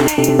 No!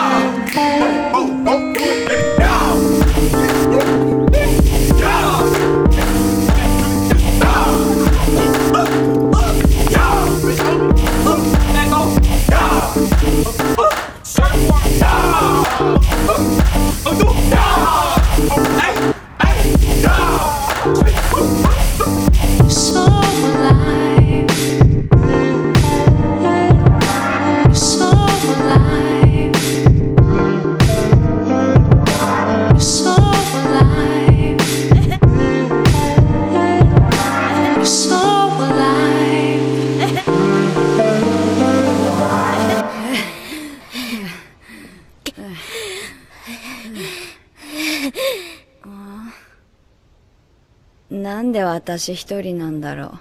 なんで私一人なんだろう。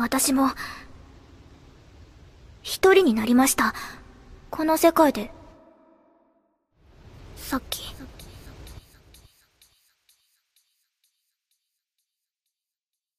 私も、一人になりました。この世界で。さっき。